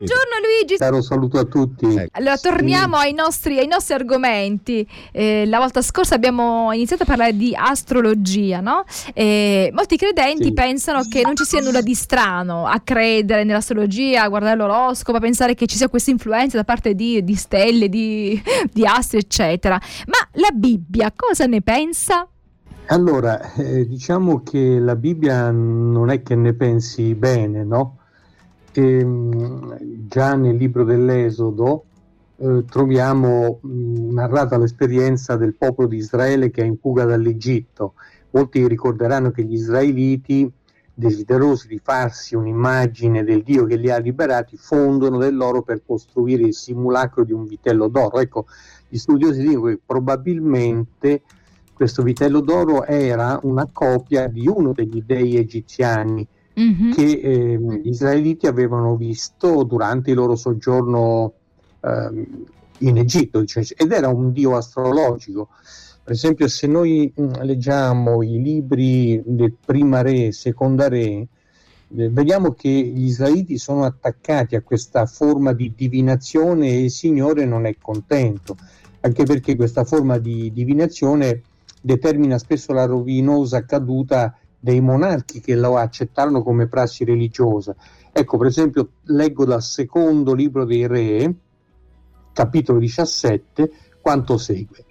Buongiorno Luigi. Caro saluto a tutti. Allora torniamo ai, nostri, ai, nostri, argomenti. Eh, la volta scorsa abbiamo iniziato a parlare di astrologia, no? Eh, molti credenti sì. pensano che non ci sia nulla di strano a credere nell'astrologia, a guardare l'oroscopo, a pensare che ci sia questa influenza da parte di, di stelle, di, di, astri, eccetera. Ma la Bibbia cosa ne pensa? Allora, eh, diciamo che la Bibbia non è che ne pensi bene, no? E, ehm, già nel libro dell'Esodo eh, troviamo mh, narrata l'esperienza del popolo di Israele che è in fuga dall'Egitto. Molti ricorderanno che gli israeliti, desiderosi di farsi un'immagine del Dio che li ha liberati, fondono dell'oro per costruire il simulacro di un vitello d'oro. Ecco, gli studiosi dicono che probabilmente questo vitello d'oro era una copia di uno degli dei egiziani mm-hmm. che eh, gli israeliti avevano visto durante il loro soggiorno eh, in Egitto, cioè, ed era un dio astrologico. Per esempio, se noi mh, mm, leggiamo i libri del prima re, seconda re, eh, vediamo che gli israeliti sono attaccati a questa forma di divinazione e il Signore non è contento, anche perché questa forma di divinazione determina spesso la rovinosa caduta dei monarchi che lo accettarono come prassi religiosa. Ecco, per esempio, leggo dal secondo libro dei Re, capitolo 17, quanto segue.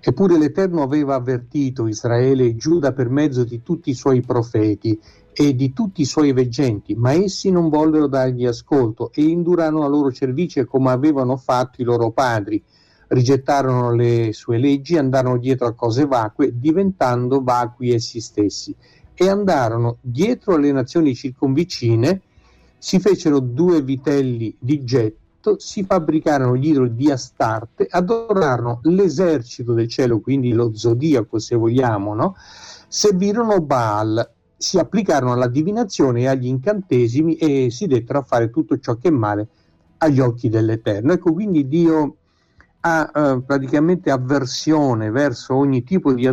Eppure l'Eterno aveva avvertito Israele e Giuda per mezzo di tutti i suoi profeti e di tutti i suoi veggenti, ma essi non vollero dargli ascolto e indurarono la loro cervice come avevano fatto i loro padri. Rigettarono le sue leggi, andarono dietro a cose vacue, diventando vacui essi stessi e andarono dietro alle nazioni circonvicine, si fecero due vitelli di getto, si fabbricarono gli idoli di Astarte, adorarono l'esercito del cielo, quindi lo zodiaco se vogliamo, no? servirono Baal, si applicarono alla divinazione e agli incantesimi e si dettero a fare tutto ciò che è male agli occhi dell'Eterno. Ecco, quindi Dio ha eh, praticamente avversione verso ogni tipo di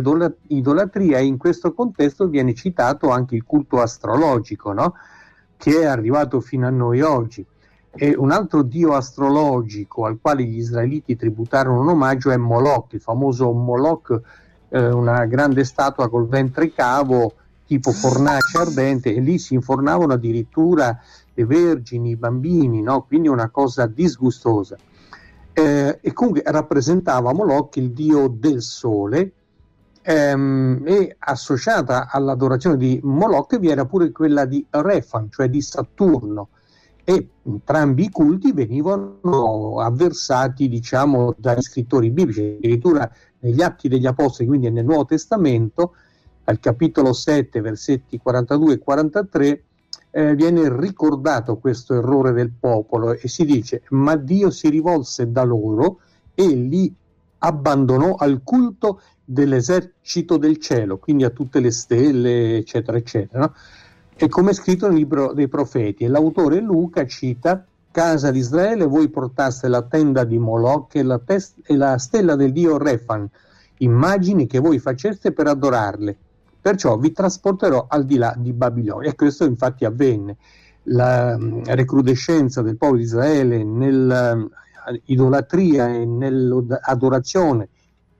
idolatria e in questo contesto viene citato anche il culto astrologico, no? che è arrivato fino a noi oggi. E un altro dio astrologico al quale gli israeliti tributarono un omaggio è Moloch, il famoso Moloch, eh, una grande statua col ventre cavo tipo fornace ardente e lì si infornavano addirittura le vergini, i bambini, no? quindi una cosa disgustosa eh, e comunque rappresentava Moloch il dio del sole ehm, e associata all'adorazione di Moloch vi era pure quella di Refan, cioè di Saturno. E entrambi i culti venivano avversati diciamo dagli scrittori biblici addirittura negli Atti degli Apostoli quindi nel Nuovo Testamento al capitolo 7 versetti 42 e 43 eh, viene ricordato questo errore del popolo e si dice ma Dio si rivolse da loro e li abbandonò al culto dell'esercito del cielo, quindi a tutte le stelle, eccetera, eccetera. No? E come è scritto nel libro dei profeti, e l'autore Luca cita casa di Israele, voi portaste la tenda di Moloch e la, test- e la stella del dio Refan, immagini che voi faceste per adorarle perciò vi trasporterò al di là di Babilonia. E questo infatti avvenne. La mm, recrudescenza del popolo di Israele nell'idolatria e nell'adorazione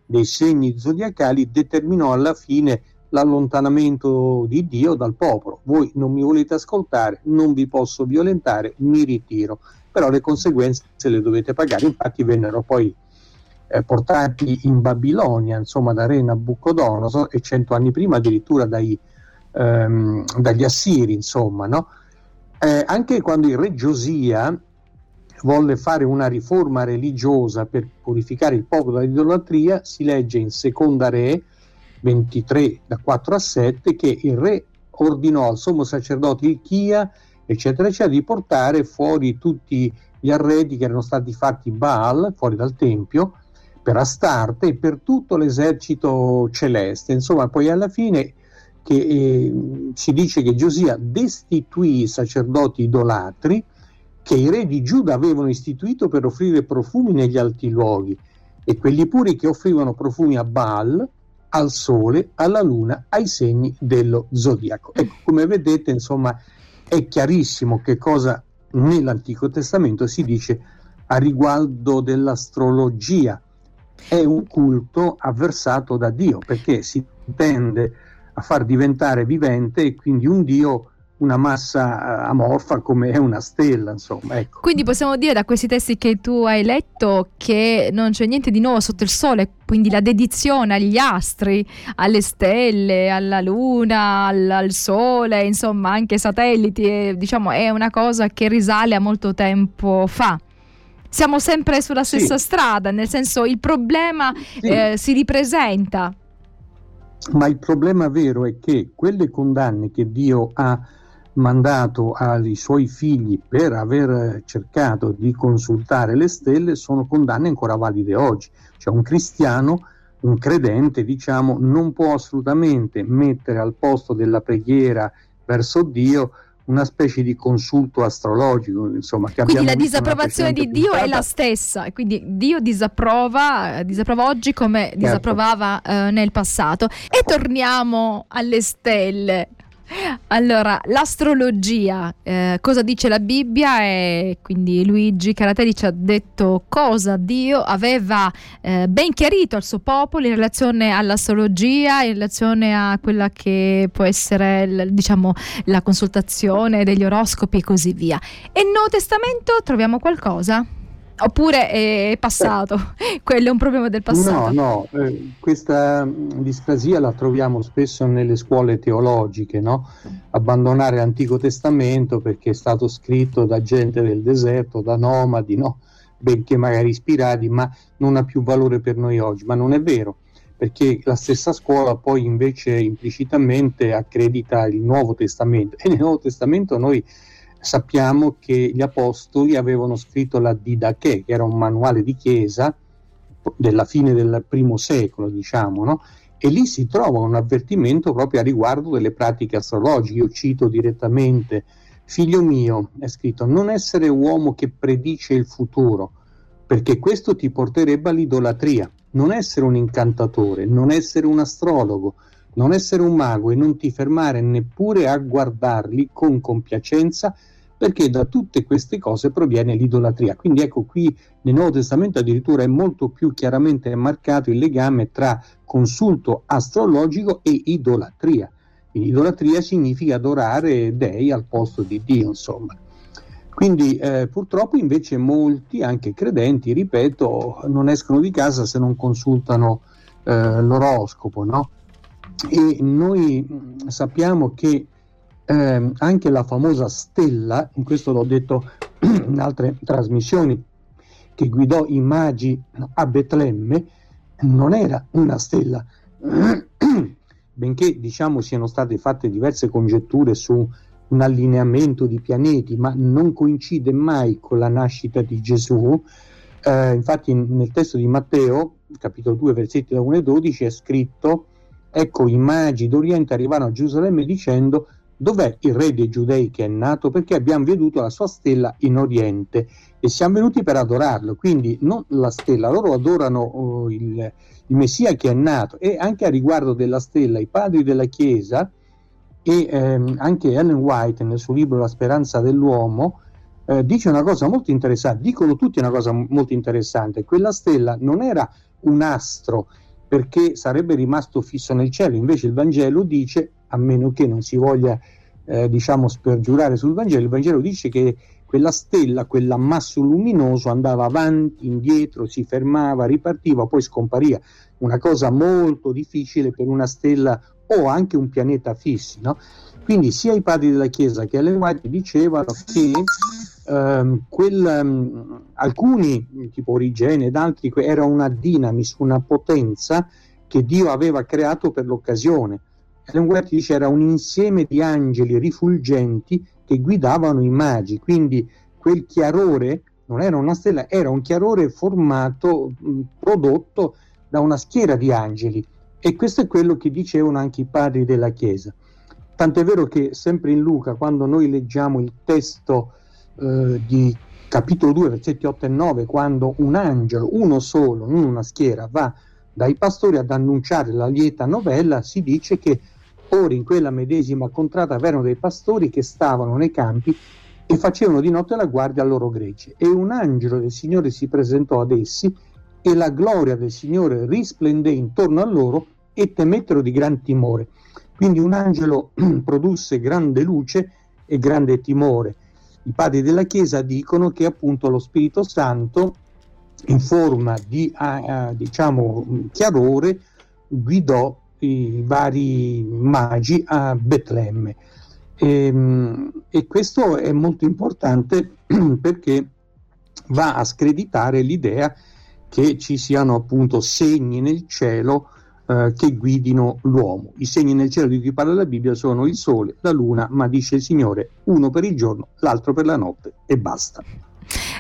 dei segni zodiacali determinò alla fine l'allontanamento di Dio dal popolo. Voi non mi volete ascoltare, non vi posso violentare, mi ritiro. Però le conseguenze le dovete pagare. Infatti vennero poi eh, portati in Babilonia, insomma da re Nabucodonosor e cento anni prima addirittura dai, ehm, dagli Assiri, insomma, no? eh, anche quando il re Giosia volle fare una riforma religiosa per purificare il popolo dall'idolatria, si legge in seconda re 23 da 4 a 7 che il re ordinò al sommo sacerdote Ilchia eccetera eccetera di portare fuori tutti gli arredi che erano stati fatti Baal fuori dal tempio per Astarte e per tutto l'esercito celeste. Insomma, poi alla fine che, eh, si dice che Giosia destituì i sacerdoti idolatri che i re di Giuda avevano istituito per offrire profumi negli alti luoghi e quelli puri che offrivano profumi a Baal, al sole, alla luna, ai segni dello zodiaco. Ecco, come vedete, insomma, è chiarissimo che cosa nell'Antico Testamento si dice a riguardo dell'astrologia. È un culto avversato da Dio perché si tende a far diventare vivente e quindi un Dio una massa eh, amorfa come è una stella, insomma. Ecco. Quindi possiamo dire da questi testi che tu hai letto che non c'è niente di nuovo sotto il sole, quindi la dedizione agli astri, alle stelle, alla luna, al, al sole, insomma anche ai satelliti, è, diciamo, è una cosa che risale a molto tempo fa. Siamo sempre sulla stessa sì. strada, nel senso il problema sì. eh, si ripresenta. Ma il problema vero è che quelle condanne che Dio ha mandato ai suoi figli per aver cercato di consultare le stelle sono condanne ancora valide oggi. Cioè un cristiano, un credente, diciamo, non può assolutamente mettere al posto della preghiera verso Dio una specie di consulto astrologico, insomma, che quindi la disapprovazione di Dio puntata. è la stessa, quindi Dio disapprova, disapprova oggi come certo. disapprovava eh, nel passato. E torniamo alle stelle. Allora, l'astrologia, eh, cosa dice la Bibbia? E quindi Luigi Caratelli ci ha detto cosa Dio aveva eh, ben chiarito al suo popolo in relazione all'astrologia, in relazione a quella che può essere diciamo, la consultazione degli oroscopi e così via. E nel Nuovo Testamento troviamo qualcosa? Oppure è passato, quello è un problema del passato. No, no, eh, questa mm, discrasia la troviamo spesso nelle scuole teologiche, no? abbandonare l'Antico Testamento perché è stato scritto da gente del deserto, da nomadi, no? benché magari ispirati, ma non ha più valore per noi oggi. Ma non è vero, perché la stessa scuola poi invece implicitamente accredita il Nuovo Testamento e nel Nuovo Testamento noi sappiamo che gli apostoli avevano scritto la Didache, che era un manuale di chiesa della fine del primo secolo, diciamo, no? e lì si trova un avvertimento proprio a riguardo delle pratiche astrologiche. Io cito direttamente, figlio mio, è scritto, non essere uomo che predice il futuro, perché questo ti porterebbe all'idolatria. Non essere un incantatore, non essere un astrologo, non essere un mago e non ti fermare neppure a guardarli con compiacenza perché da tutte queste cose proviene l'idolatria. Quindi ecco qui nel Nuovo Testamento addirittura è molto più chiaramente marcato il legame tra consulto astrologico e idolatria. Idolatria significa adorare dei al posto di Dio, insomma. Quindi eh, purtroppo invece molti, anche credenti, ripeto, non escono di casa se non consultano eh, l'oroscopo, no? E noi sappiamo che eh, anche la famosa stella, in questo l'ho detto in altre trasmissioni, che guidò i magi a Betlemme, non era una stella, benché diciamo siano state fatte diverse congetture su un allineamento di pianeti, ma non coincide mai con la nascita di Gesù. Eh, infatti nel testo di Matteo, capitolo 2, versetti da 1 e 12, è scritto, ecco i magi d'Oriente arrivarono a Gerusalemme dicendo dov'è il re dei giudei che è nato? Perché abbiamo veduto la sua stella in Oriente e siamo venuti per adorarlo, quindi non la stella, loro adorano uh, il, il, Messia che è nato. E anche a riguardo della stella, i padri della Chiesa e ehm, anche Ellen White nel suo libro La speranza dell'uomo eh, dice una cosa molto interessante, dicono tutti una cosa molto interessante, quella stella non era un astro perché sarebbe rimasto fisso nel cielo, invece il Vangelo dice a meno che non si voglia eh, diciamo spergiurare sul Vangelo, il Vangelo dice che quella stella, quell'ammasso luminoso andava avanti, indietro, si fermava, ripartiva, poi scompariva. Una cosa molto difficile per una stella o anche un pianeta fissi. No? Quindi sia i padri della Chiesa che Ellen White dicevano che ehm, quel, um, alcuni, tipo Origene ed altri, era una dinamis, una potenza che Dio aveva creato per l'occasione Ellen White dice era un insieme di angeli rifulgenti che guidavano i magi, quindi quel chiarore non era una stella, era un chiarore formato, prodotto da una schiera di angeli e questo è quello che dicevano anche i padri della Chiesa. Tant'è vero che sempre in Luca, quando noi leggiamo il testo eh, di capitolo 2, versetti 8 e 9, quando un angelo, uno solo, non una schiera, va dai pastori ad annunciare la lieta novella, si dice che Ora in quella medesima contrada c'erano dei pastori che stavano nei campi e facevano di notte la guardia al loro gregge. E un angelo del Signore si presentò ad essi e la gloria del Signore risplendé intorno a loro e temettero di gran timore. Quindi un angelo produsse grande luce e grande timore. I padri della Chiesa dicono che appunto lo Spirito Santo in forma di uh, diciamo chiarore guidò i vari magi a Betlemme. E, ehm, e questo è molto importante perché va a screditare l'idea che ci siano appunto segni nel cielo eh, che guidino l'uomo. I segni nel cielo di cui parla la Bibbia sono il sole, la luna, ma dice il Signore, uno per il giorno, l'altro per la notte e basta.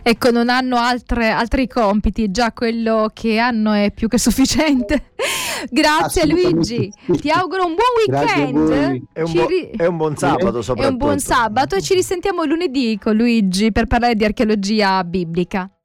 Ecco, non hanno altre, altri compiti, già quello che hanno è più che sufficiente. Grazie Luigi, ti auguro un buon weekend. È un, bu- ri- è un, buon sabato soprattutto. È un buon sabato e ci risentiamo lunedì con Luigi per parlare di archeologia biblica.